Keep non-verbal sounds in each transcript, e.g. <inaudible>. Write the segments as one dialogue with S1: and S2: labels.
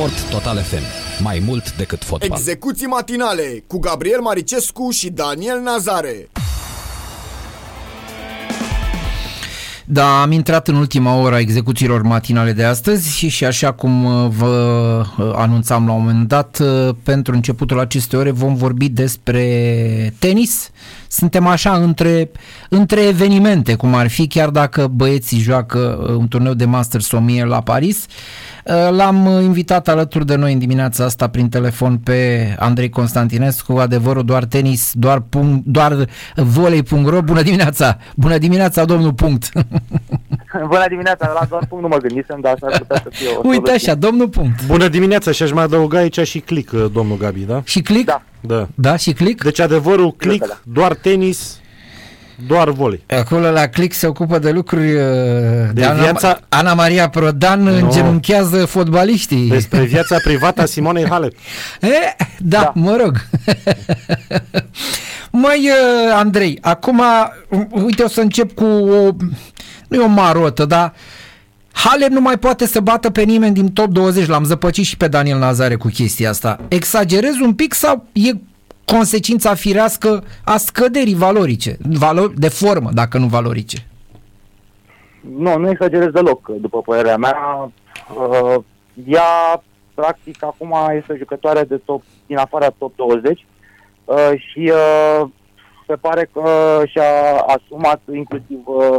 S1: Sport Total FM. Mai mult decât fotbal.
S2: Execuții matinale cu Gabriel Maricescu și Daniel Nazare.
S3: Da, am intrat în ultima oră a execuțiilor matinale de astăzi și, și așa cum uh, vă uh, anunțam la un moment dat, uh, pentru începutul acestei ore vom vorbi despre tenis. Suntem așa între, între evenimente, cum ar fi, chiar dacă băieții joacă un turneu de Masters 1000 la Paris. L-am invitat alături de noi în dimineața asta prin telefon pe Andrei Constantinescu, adevărul doar tenis, doar, punct, doar volei.ro. Bună dimineața! Bună dimineața, domnul punct! <laughs>
S4: Bună dimineața, la doar punct nu mă gândisem, dar s-ar putea să fie o
S3: Uite așa, domnul punct.
S5: Bună dimineața și aș mai adăuga aici și click, domnul Gabi, da?
S3: Și click?
S4: Da.
S5: Da.
S3: Da, și click?
S5: Deci adevărul, click,
S4: da.
S5: doar tenis, doar volei.
S3: Acolo la click se ocupă de lucruri uh, de, Ana,
S5: viața-
S3: Ana Maria Prodan no. îngenunchează fotbaliștii.
S5: Despre viața privată a Simonei Halep. <laughs>
S3: E, da, da,
S4: Da.
S3: mă rog. <laughs> Măi, uh, Andrei, acum, uh, uite, o să încep cu o, nu e o marotă, dar Halep nu mai poate să bată pe nimeni din top 20, l-am zăpăcit și pe Daniel Nazare cu chestia asta. Exagerez un pic sau e consecința firească a scăderii valorice, valori, de formă, dacă nu valorice?
S4: Nu, nu exagerez deloc, după părerea mea. Uh, ea, practic, acum este jucătoare de top, din afara top 20 uh, și uh, se pare că și-a asumat inclusiv uh,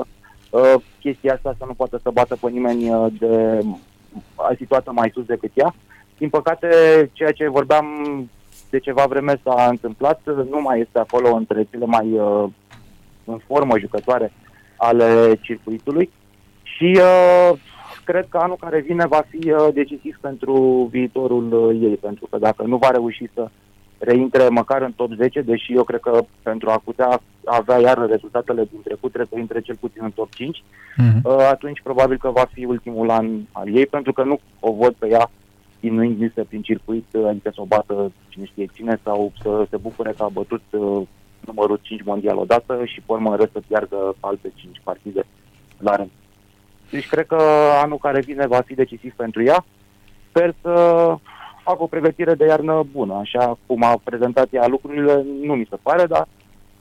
S4: uh, chestia asta să nu poată să bată pe nimeni uh, de uh, situată mai sus decât ea. Din păcate, ceea ce vorbeam de ceva vreme s-a întâmplat, nu mai este acolo între cele mai uh, în formă jucătoare ale circuitului și uh, cred că anul care vine va fi uh, decisiv pentru viitorul uh, ei, pentru că dacă nu va reuși să reintre măcar în top 10, deși eu cred că pentru a putea avea iar rezultatele din trecut trebuie să intre cel puțin în top 5,
S3: Mm-hmm.
S4: uh, atunci probabil că va fi ultimul an al ei, pentru că nu o văd pe ea inuindu-se prin circuit, uh, adică să o bată cine știe cine sau să se bucure că a bătut uh, numărul 5 mondial odată și pe urmă în rest să piardă alte 5 partide la rând. Deci cred că anul care vine va fi decisiv pentru ea. Sper să fac o pregătire de iarnă bună, așa cum a prezentat ea lucrurile, nu mi se pare, dar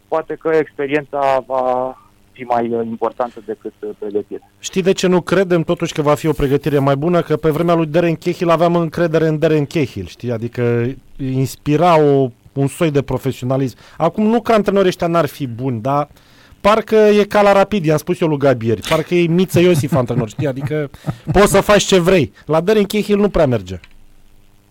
S4: poate că experiența va fi mai uh, importantă decât uh, pregătirea.
S5: Știi de ce nu credem totuși că va fi o pregătire mai bună? Că pe vremea lui Deren Chehil aveam încredere în Deren Chehil, știi? Adică inspira o, un soi de profesionalism. Acum nu că antrenorii ăștia n-ar fi buni, dar parcă e ca la rapid, i-am spus eu lui Gabieri, parcă e Miță Iosif antrenor, știi? Adică poți să faci ce vrei. La Deren Chehil nu prea merge.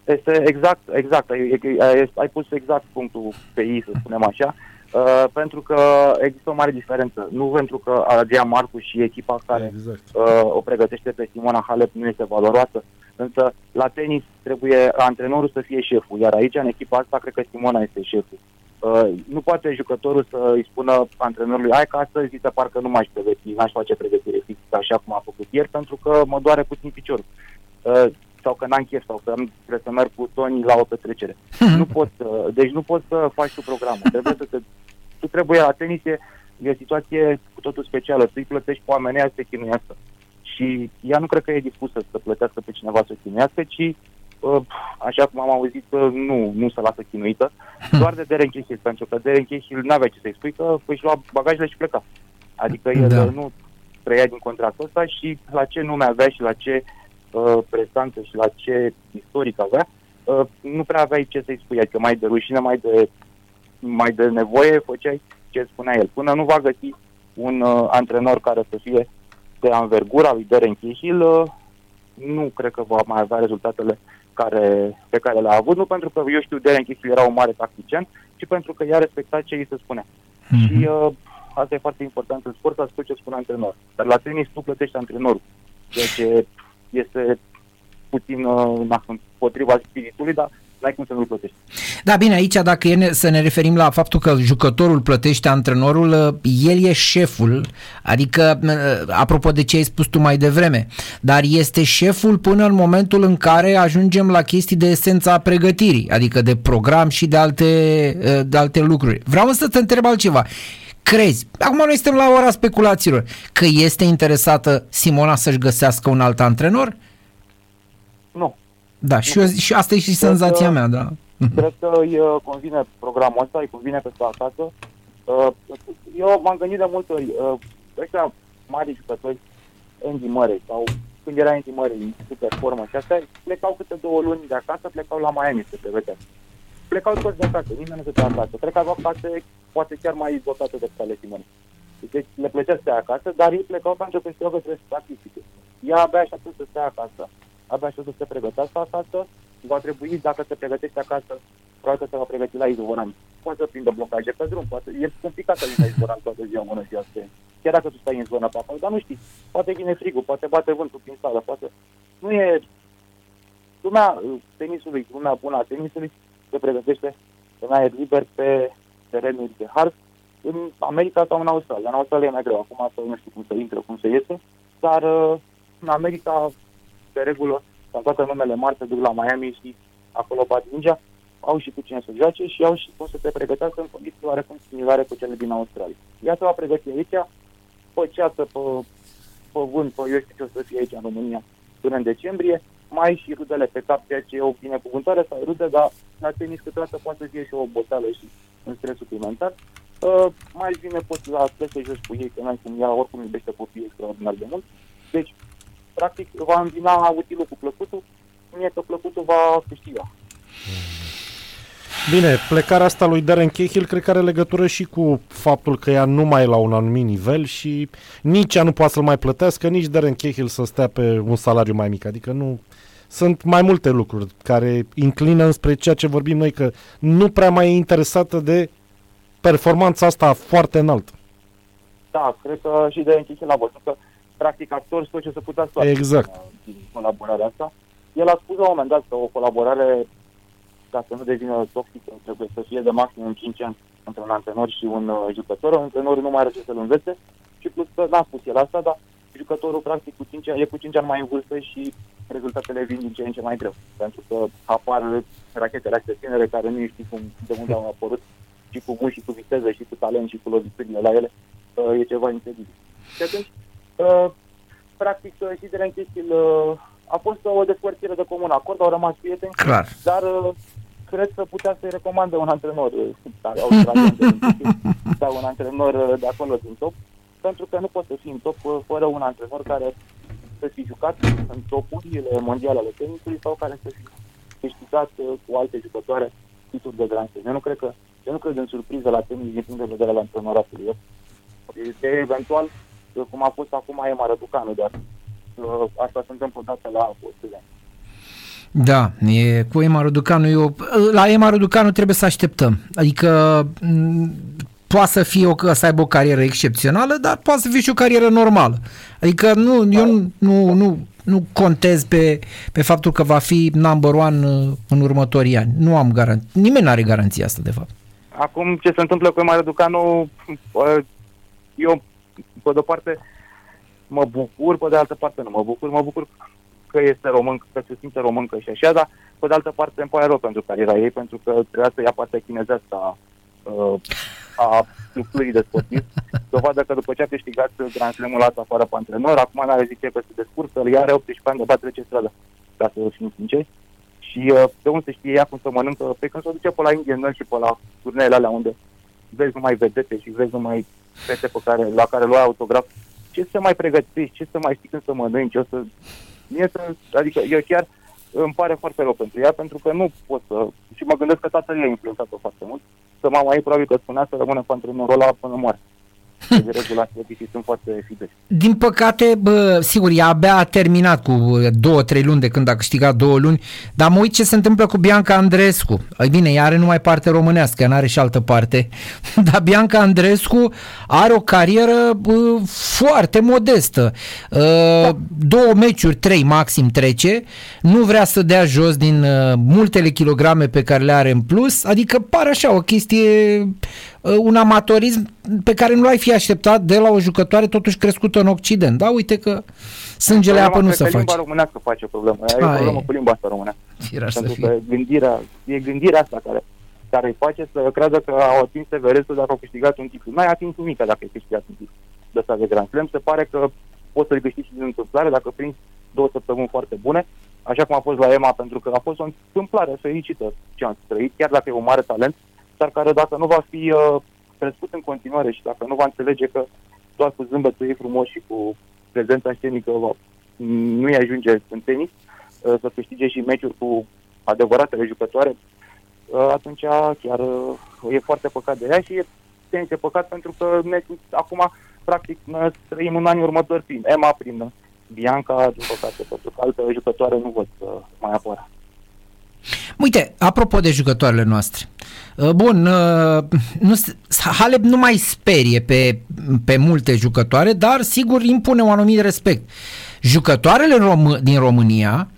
S4: Este exact, exact, ai, ai, ai pus exact punctul pe ei, să spunem așa, uh, pentru că există o mare diferență. Nu pentru că Adrian Marcu și echipa care
S5: Exact.
S4: uh, o pregătește pe Simona Halep nu este valoroasă, însă la tenis trebuie antrenorul să fie șeful, iar aici, în echipa asta, cred că Simona este șeful. Uh, nu poate jucătorul să îi spună antrenorului, hai că astăzi se parcă nu m-aș pregăti, n-aș face pregătire fix așa cum a făcut ieri, pentru că mă doare puțin piciorul. Uh, sau că n-am chef, sau că am- trebuie să merg cu Tony la o petrecere. <laughs> nu pot, uh, deci nu poți să faci tu programul. Trebuie să te, tu trebuie la tenis, e, e o situație cu totul specială. Tu îi plătești pe oamenii aia să te chinuiască. Și ea nu cred că e dispusă să plătească pe cineva să o chinuiască, ci uh, așa cum am auzit, uh, nu, nu se lasă chinuită, <laughs> doar de Deren Chehil, pentru că Deren Chehil n-avea ce să-i spui, că își lua bagajele și pleca. Adică el
S3: Da.
S4: uh, nu trăia din contractul ăsta și la ce nume avea și la ce uh, prestanță și la ce istoric avea, uh, nu prea aveai ce să-i spui, adică mai de rușine, mai de, mai de nevoie făceai ce spunea el. Până nu va găsi un uh, antrenor care să fie de anvergura lui Deren Chihil, uh, nu cred că va mai avea rezultatele care, pe care le-a avut, nu pentru că, eu știu, Deren Chihil era un mare tactician, ci pentru că ea respecta ce îi se spune. Și uh, asta e foarte important în sport, să asculti ce spune antrenor. Dar la tenis tu plătești antrenorul, ceea ce este puțin uh, na, împotriva spiritului, dar n-ai cum să nu-l plătești.
S3: Da, bine, aici dacă e ne, să ne referim la faptul că jucătorul plătește antrenorul, uh, el e șeful, adică, uh, apropo de ce ai spus tu mai devreme, dar este șeful până în momentul în care ajungem la chestii de esența pregătirii, adică de program și de alte, uh, de alte lucruri. Vreau să te întreb altceva. Crezi, acum noi suntem la ora speculațiilor, că este interesată Simona să-și găsească un alt antrenor?
S4: Nu.
S3: Da, și, eu, și asta e și senzația mea, da. <laughs>
S4: Cred că îi uh, convine programul ăsta, îi convine că stă acasă. Uh, Eu m-am gândit de multe ori, uh, ăștia mari jucători, Andy Murray sau când era Andy Murray în super formă și astea, plecau câte două luni de acasă, plecau la Miami să se vedea. Plecau toți de acasă, nimeni nu stătea acasă. Cred că aveau case poate chiar mai izolate decât ale Simone. Deci le plăcea să stea acasă, dar ei plecau pentru că știau că trebuie să practice. Ea abia așteaptă să stea acasă, abia așteaptă să se pregătească acasă, va trebui, dacă se pregătește acasă, probabil că se va pregăti la izvoran. Poate să prindă blocaje pe drum, poate, e complicat să vii la izvoran toată ziua, bună ziua, să chiar dacă tu stai în zonă pe acolo, dar nu știi, poate vine frigul, poate bate vântul prin sală, poate... Nu e... Lumea uh, tenisului, lumea bună a tenisului se pregătește în aer liber pe terenuri de hard, în America sau în Australia. În Australia e mai greu, acum să nu știu cum să intre, cum să iese, dar uh, în America, de regulă, în toate numele mari se duc la Miami și acolo bat mingea, au și cu cine să joace și au și cum să se pregătească în condiții oarecum similare cu cele din Australia. Ea se va pregăti aici, pe ceață, pe, pe vânt, pe eu știu ce o să fie aici în România până în decembrie, mai și rudele pe cap, ceea ce e o binecuvântare sau rude, dar la tenis câteodată poate să fie și o boteală și un stres suplimentar. Uh, mai bine poți la stres să joci cu ei, că n-ai cum ea oricum iubește copiii extraordinar de mult. Deci, practic, va îmbina utilul cu plăcutul, mie că plăcutul va câștiga.
S5: Bine, plecarea asta lui Darren Cahill cred că are legătură și cu faptul că ea nu mai e la un anumit nivel și nici ea nu poate să-l mai plătească, nici Darren Cahill să stea pe un salariu mai mic. Adică nu... Sunt mai multe lucruri care inclină spre ceea ce vorbim noi, că nu prea mai e interesată de performanța asta foarte înaltă.
S4: Da, cred că și de închis la văzut că practic actor tot ce să putea scoate
S5: Exact.
S4: din, din colaborarea asta. El a spus la un moment dat că o colaborare, ca să nu devină toxică, trebuie să fie de maxim 5 ani între un antrenor și un uh, jucător. Antrenorul nu mai are ce să-l învețe și plus că n-a spus el asta, dar jucătorul practic cu 5 ani, e cu 5 ani mai în vârstă și rezultatele vin din ce în ce mai greu. Pentru că apar rachetele astea tinere care nu știi cum, de unde au apărut și cu muși, și cu viteză, și cu talent, și cu loviturile la ele, uh, e ceva incredibil. Și atunci, uh, practic, uh, și de la Chestil uh, a fost o despărțire de comun acord, au rămas prieteni,
S3: Clar.
S4: dar uh, cred că putea să-i recomande un antrenor uh, care australian de Chestil, <laughs> sau un antrenor uh, de acolo din top, pentru că nu poți să fii în top uh, fără un antrenor care să fi jucat în topurile mondiale ale tenisului sau care să fi câștigat uh, cu alte jucătoare titluri de Grand Slam. Eu nu cred că eu nu cred în surpriză la tenis din punct de vedere al antrenoratului. Eu, este eventual, uh, cum a fost acum Ema Răducanu, dar uh, asta se întâmplă odată la 100 de ani.
S3: Da, e, cu Ema Răducanu, eu, la Ema Răducanu trebuie să așteptăm. Adică m, poate să fie o, să aibă o carieră excepțională, dar poate să fie și o carieră normală. Adică nu, eu nu, nu, nu, nu contez pe, pe faptul că va fi number one uh, în următorii ani. Nu am garanție. Nimeni nu are garanția asta, de fapt.
S4: Acum, ce se întâmplă cu Ema Răducanu, uh, eu, pe de-o parte, mă bucur, pe de altă parte nu mă bucur. Mă bucur că este român, că se simte româncă și așa, dar pe de altă parte îmi pare rău pentru cariera ei, pentru că trebuia să ia partea chinezească a, uh, a structurii de sportiv. Dovadă că după ce a câștigat Grand Slam-ul ăsta afară pe antrenor, acum n-are zice că se descurcă, îl ia are 18 ani de bat trece strada, ca să fim sinceri. Și uh, de unde se știe ea cum să mănâncă, pe când se duce pe la Indian Wells și pe la turneele alea unde vezi numai vedete și vezi numai fete pe care, la care luai autograf, ce să mai pregătești, ce să mai știi când să mănânci, o să... Mie să, adică eu chiar îmi pare foarte rău pentru ea, pentru că nu pot să... Și mă gândesc că tatăl ei a influențat-o foarte mult. Să mama ei probabil că spunea să rămână pe antrenorul ăla până moare. De regulă, atleticii sunt foarte fideli.
S3: Din păcate, bă, sigur, ea abia a terminat cu două, trei luni de când a câștigat două luni, dar mă uit ce se întâmplă cu Bianca Andrescu. Ei bine, ea are numai parte românească, ea n-are și altă parte, <laughs> dar Bianca Andrescu are o carieră bă, foarte modestă. Uh, două meciuri, trei maxim trece, nu vrea să dea jos din uh, multele kilograme pe care le are în plus, adică pare așa o chestie uh, un amatorism pe care nu l-ai fi așteptat de la o jucătoare totuși crescută în Occident. Da, uite că sângele apă nu
S4: Problema
S3: se
S4: cred că
S3: face.
S4: Limba românească face problemă. E
S3: Hai.
S4: problemă cu limba asta românească.
S3: Firar să
S4: Pentru
S3: fie.
S4: că gândirea, e gândirea asta care, care îi face să creadă că au atins Everestul dacă au câștigat un titlu. N-ai atins nimic dacă ai câștigat un titlu de ăsta de Grand Slam. Se pare că poți să-l câștigi și din întâmplare dacă prinzi două săptămâni foarte bune așa cum a fost la EMA, pentru că a fost o întâmplare fericită ce am trăit, chiar dacă e un mare talent, dar care dacă nu va fi uh, crescut în continuare și dacă nu va înțelege că doar cu zâmbetul ei frumos și cu prezența scenică va, nu-i ajunge în tenis, uh, să câștige și meciuri cu adevăratele jucătoare, uh, atunci chiar uh, e foarte păcat de ea și e tenis e păcat pentru că ne, acum practic ne trăim în anii următori prin Emma, prin Bianca, din păcate, pentru că alte jucătoare nu văd să mai apară.
S3: Uite, apropo de jucătoarele noastre. Uh, bun, uh, nu, Halep nu mai sperie pe, pe multe jucătoare, dar sigur impune un anumit respect. Jucătoarele rom- din România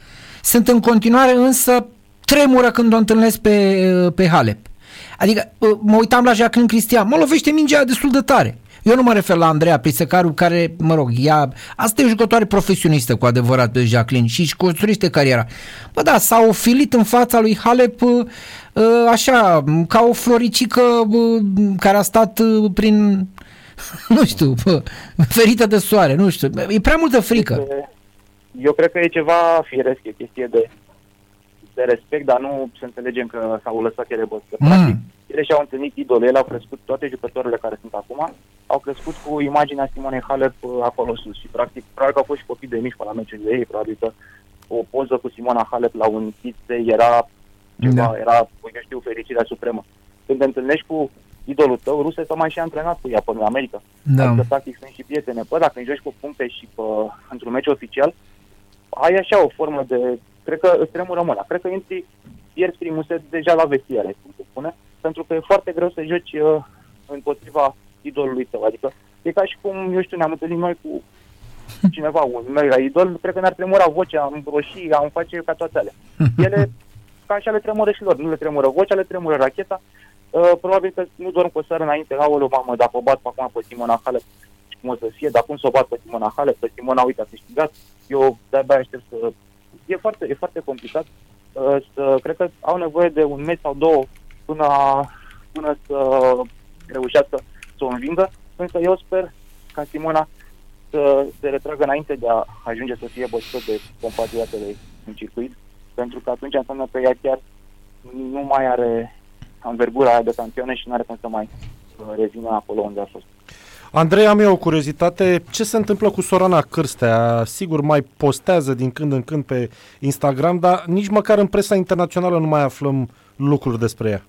S3: sunt în continuare însă tremură când o întâlnesc pe, uh, pe Halep. Adică mă uitam la Jacqueline Cristian, mă lovește mingea destul de tare. Eu nu mă refer la Andreea Prisecaru, care, mă rog, ea, asta e o jucătoare profesionistă cu adevărat pe Jacqueline și își construiește cariera. Bă, da, s-a ofilit în fața lui Halep uh, așa, ca o floricică uh, care a stat uh, prin, <laughs> nu știu, ferită de soare, nu știu, e prea multă frică.
S4: Eu cred că e ceva firesc, e chestie de, de respect, dar nu să înțelegem că s-au lăsat ele băscă. Mm. Practic, ele și-au întâlnit idole, ele au crescut, toate jucătoarele care sunt acum, au crescut cu imaginea Simonei Halep uh, acolo sus și practic, probabil că au fost și copii de mici pe la meciurile ei, probabil că o poză cu Simona Halep la un kit era ceva, da. era, eu știu, fericirea supremă. Când te întâlnești cu idolul tău, ruse s-au mai și antrenat cu ea până în America.
S3: Da.
S4: Adică, practic, sunt și prietene. Bă, dacă joci cu puncte și pe, într-un meci oficial, ai așa o formă de... Cred că îți tremură mâna. Cred că intri, pierzi primul set deja la vestiare, cum se spune pentru că e foarte greu să joci uh, împotriva idolului tău. Adică e ca și cum, eu știu, ne-am întâlnit noi cu <laughs> cineva, un mega idol, cred că ne-ar tremura vocea, am roșii, am face ca toate alea. <laughs> Ele, ca așa le tremură și lor, nu le tremură vocea, le tremură racheta. Uh, probabil că nu dorm cu o seară înainte, aoleu, mamă, dacă o bat pe acum pe Simona Halep, cum o să fie, dar cum să o bat pe Simona Halep, pe Simona, uite, a câștigat, eu de-abia aștept să... E foarte, e foarte complicat. Uh, să, cred că au nevoie de un mes sau două până, până să reușească să o învingă, însă eu sper ca Simona să se retragă înainte de a ajunge să fie bătută de compatriatele în circuit, pentru că atunci înseamnă că ea chiar nu mai are învergura aia de campioane și nu are cum să mai uh, revină acolo unde a fost.
S5: Andrei, am eu o curiozitate. Ce se întâmplă cu Sorana Cârstea? Sigur, mai postează din când în când pe Instagram, dar nici măcar în presa internațională nu mai aflăm lucruri despre ea.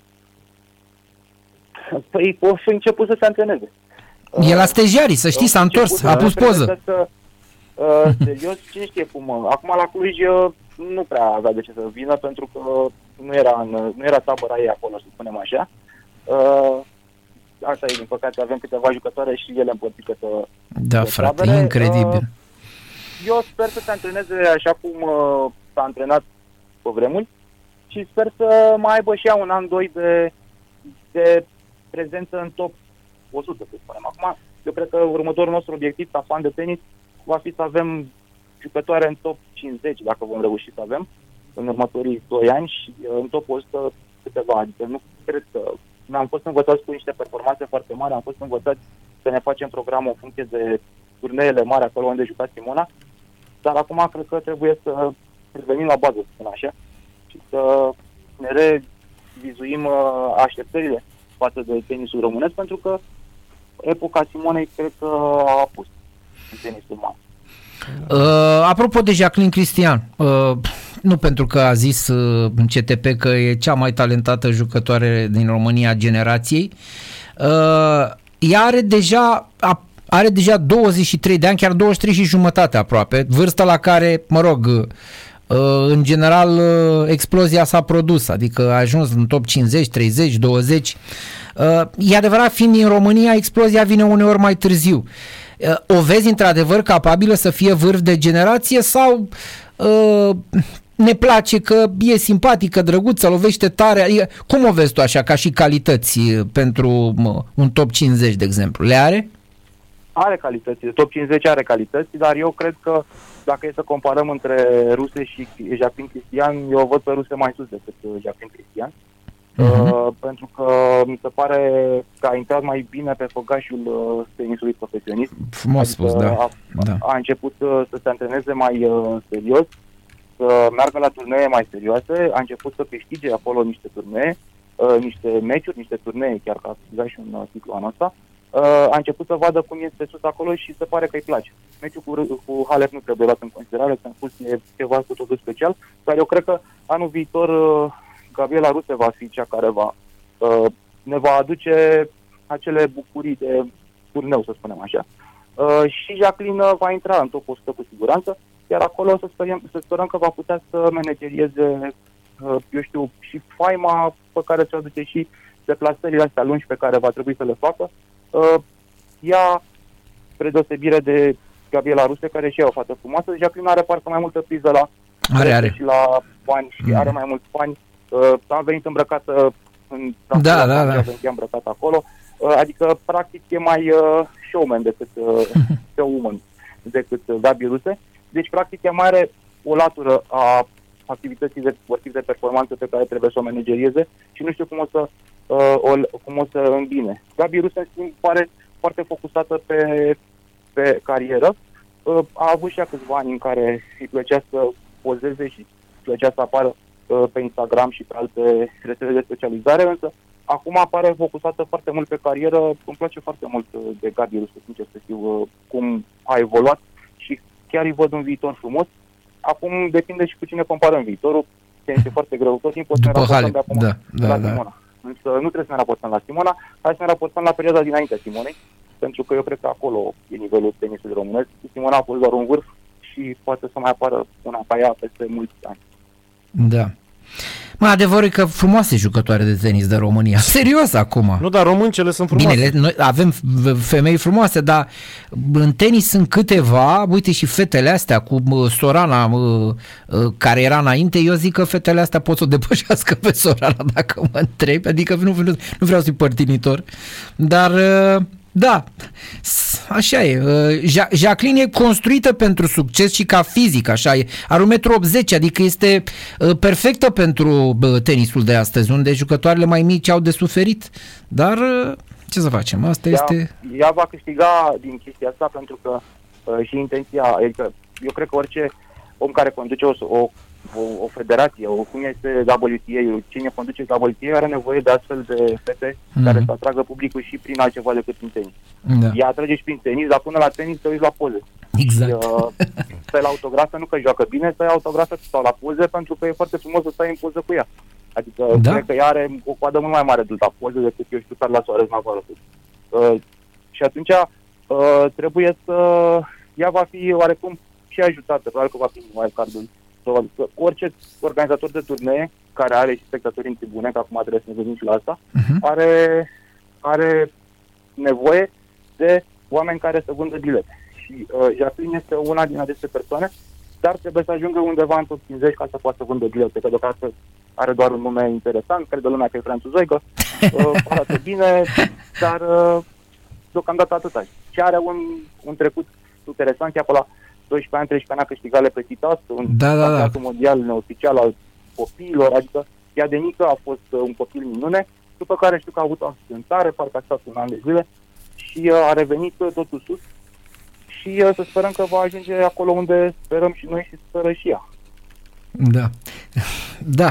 S4: Păi o fi început să se antreneze.
S3: E la stejarii, să știi, s-a întors, a pus poză.
S4: Să, uh, serios, <laughs> cine știe cum. Acum la Cluj uh, nu prea avea de ce să vină pentru că nu era, în, nu era tabăra ei acolo, să spunem așa. Uh, asta e, din păcate, avem câteva jucătoare și ele împărțite pe
S3: Da, frate, tabere. incredibil. Uh,
S4: eu sper să se antreneze așa cum uh, s-a antrenat pe vremuri și sper să mai aibă și ea un an, doi de, de prezență în top 100, să spunem. Acum, eu cred că următorul nostru obiectiv ca fan de tenis va fi să avem jucătoare în top 50, dacă vom reuși să avem, în următorii 2 ani și uh, în top 100 câteva. Adică nu cred că noi am fost învățați cu niște performanțe foarte mari, am fost învățați să ne facem programul în funcție de turneele mari acolo unde juca Simona, dar acum cred că trebuie să revenim la bază, să spun așa, și să ne revizuim uh, așteptările față de tenisul românesc, pentru că epoca Simonei cred că a apus în tenisul man.
S3: Uh, apropo de Jacqueline Cristian, uh, nu pentru că a zis uh, în CTP că e cea mai talentată jucătoare din România generației, uh, ea are deja a, are deja 23 de ani, chiar 23 și jumătate aproape, vârsta la care, mă rog, uh, în general uh, explozia s-a produs, adică a ajuns în top 50, 30, 20. E adevărat, fiind din România, explozia vine uneori mai târziu. O vezi într-adevăr capabilă să fie vârf de generație sau ne place că e simpatică, drăguță, lovește tare. Cum o vezi tu așa, ca și calități pentru un top 50, de exemplu? Le are?
S4: Are calități. Top 50 are calități, dar eu cred că dacă e să comparăm între ruse și Jacqueline Cristian, eu o văd pe ruse mai sus decât Jacqueline Cristian. Uh-huh. Uh, pentru că mi se pare că a intrat mai bine pe făgașul uh, tenisului profesionist.
S3: Frumos adică spus, da.
S4: A,
S3: da.
S4: a început uh, să se antreneze mai uh, serios să meargă la turnee mai serioase, a început să câștige acolo niște turnee, uh, niște meciuri, niște turnee, chiar că a câștigat și un uh, titlu anul ăsta, uh, a început să vadă cum este sus acolo și se pare că îi place. Meciul cu, cu Halep nu trebuie luat în considerare, că am spus e ceva cu totul special, dar eu cred că anul viitor uh, Gabriela Ruse va fi cea care va uh, ne va aduce acele bucurii de turneu, să spunem așa. Uh, și Jacqueline va intra în top 100 cu siguranță, iar acolo să sperăm, să sperăm că va putea să managerieze, uh, eu știu, și faima pe care ți-o aduce și deplasările astea lungi pe care va trebui să le facă. Uh, ea, spre deosebire de Gabriela Ruse, care și ea o fată frumoasă, Jacqueline are parcă mai multă priză la
S3: Are, are.
S4: și la bani și
S3: Mm.
S4: are mai mulți bani. Uh, a venit îmbrăcată în
S3: Da, da, da.
S4: A venit ea îmbrăcată acolo. Uh, adică, practic, e mai uh, showman decât uh, <laughs> showwoman decât uh, Gabi Ruse. Deci, practic, ea mai are o latură a activității de sportiv de performanță pe care trebuie să o managerieze și nu știu cum o să, uh, o, cum o să îmbine. Gabi Ruse, în schimb, pare foarte focusată pe, pe carieră. Uh, a avut și ea câțiva ani în care îi plăcea să pozeze și îi plăcea să apară uh, pe Instagram și pe alte rețele de specializare, însă acum apare focusată foarte mult pe carieră. Îmi place foarte mult uh, de Gabi Ruscu, sincer să știu uh, cum a evoluat și chiar îi văd un viitor frumos. Acum depinde și cu cine comparăm viitorul. Este foarte greu. Tot timpul să ne
S3: După
S4: raportăm
S3: Halep,
S4: de acum
S3: da, da,
S4: la
S3: da.
S4: Simona. Însă nu trebuie să ne raportăm la Simona, hai să ne raportăm la perioada dinaintea Simonei, pentru că eu cred că acolo e nivelul tenisului românesc. Simona a fost doar un vârf și poate să mai apară una ca ea peste mulți ani.
S3: Da. Mă, adevărul e că frumoase jucătoare de tenis de România. <laughs> Serios acum.
S5: Nu, dar româncele sunt frumoase.
S3: Bine, le, noi avem f- femei frumoase, dar în tenis sunt câteva, uite și fetele astea cu mă, Sorana mă, uh, care era înainte, eu zic că fetele astea pot să o <laughs> depășească pe Sorana dacă mă întreb, adică nu, nu, nu vreau să fiu părtinitor, dar uh, da, s- așa e. Uh, Ja- Jacqueline e construită pentru succes și ca fizic, așa e. Are 1,80 m, adică este uh, perfectă pentru bă, tenisul de astăzi, unde jucătoarele mai mici au de suferit. Dar uh, ce să facem? Asta
S4: ea,
S3: este...
S4: ea va câștiga din chestia asta pentru că uh, și intenția, adică eu cred că orice om care conduce o, o, o, o federație, o, cum este WTA, cine conduce WTA are nevoie de astfel de fete
S3: Mhm.
S4: care să atragă publicul și prin altceva decât prin tenis.
S3: Da.
S4: Ea atrage și prin tenis, dar până la tenis te uiți la poze.
S3: Exact.
S4: Uh, stai la autografă, nu că joacă bine, stai la autografă sau la poze, pentru că e foarte frumos să stai în poză cu ea. Adică
S3: Da.
S4: cred că ea are o coadă mult mai mare de la poze decât eu știu Carla Soares în afară. Uh, și atunci uh, trebuie să ea va fi oarecum și ajutată, probabil că va fi wildcard-ul. Probabil că orice organizator de turnee care are și spectatori în tribune, că acum trebuie să ne gândim și la asta,
S3: Mhm.
S4: are, are nevoie de oameni care să vândă bilete. Și uh, Jacqueline este una din aceste persoane, dar trebuie să ajungă undeva în top 50 ca să poată să vândă bilete, că deocamdată are doar un nume interesant, crede lumea că e franțuzoică, <laughs> uh, arată bine, dar uh, deocamdată atâta. Și are un, un trecut interesant, ea pe la 12 ani, 13 ani a câștigat Le Petit As, un
S3: Da, da, da.
S4: campionatul mondial neoficial al copiilor, adică ea de mică a fost uh, un copil minune, după care știu că a avut o accidentare, parcă a stat un an de zile și uh, a revenit uh, totul sus și uh, să sperăm că va ajunge acolo unde sperăm și noi și speră și ea.
S3: Da. <laughs> Da.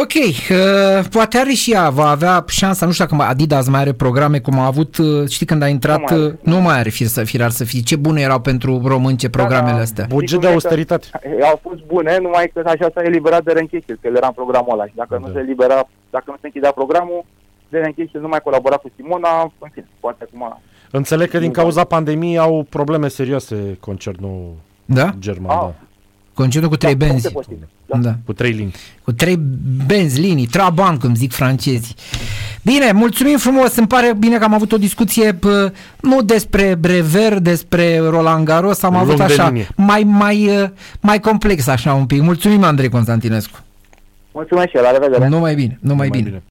S3: Ok, uh, poate are și ea, va avea șansa, nu știu dacă mai- Adidas mai are programe cum a avut, uh, știi când a intrat,
S4: Nu mai are.
S3: uh, nu mai are fir să, firar să fie, ce bune erau pentru români ce programele
S4: da.
S3: astea.
S5: Buget
S4: Sigur
S5: de
S4: că-
S5: austeritate.
S4: Au fost bune, numai că așa s-a eliberat de Renchechil, că el era în programul ăla și dacă
S5: Da.
S4: nu se elibera, dacă nu se închidea programul, de Renchechil nu mai colabora cu Simona, în fine, poate acum...
S5: Înțeleg că din cauza pandemiei au probleme serioase concernul
S3: Da?
S5: german,
S4: Ah.
S5: da.
S3: Concediu cu trei
S4: da,
S3: benzi.
S4: foarte posibil. Da.
S3: Da.
S5: Cu trei linii.
S3: Cu trei benzi, linii, traban, cum zic francezii. Bine, mulțumim frumos, îmi pare bine că am avut o discuție pă, nu despre brever, despre Roland Garros, am
S5: Lung
S3: avut
S5: de
S3: așa,
S5: linie.
S3: mai, mai, uh, mai complex așa un pic. Mulțumim, Andrei Constantinescu.
S4: Mulțumesc și el, la revedere!
S3: Numai bine, numai
S5: Numai
S3: bine.
S5: bine.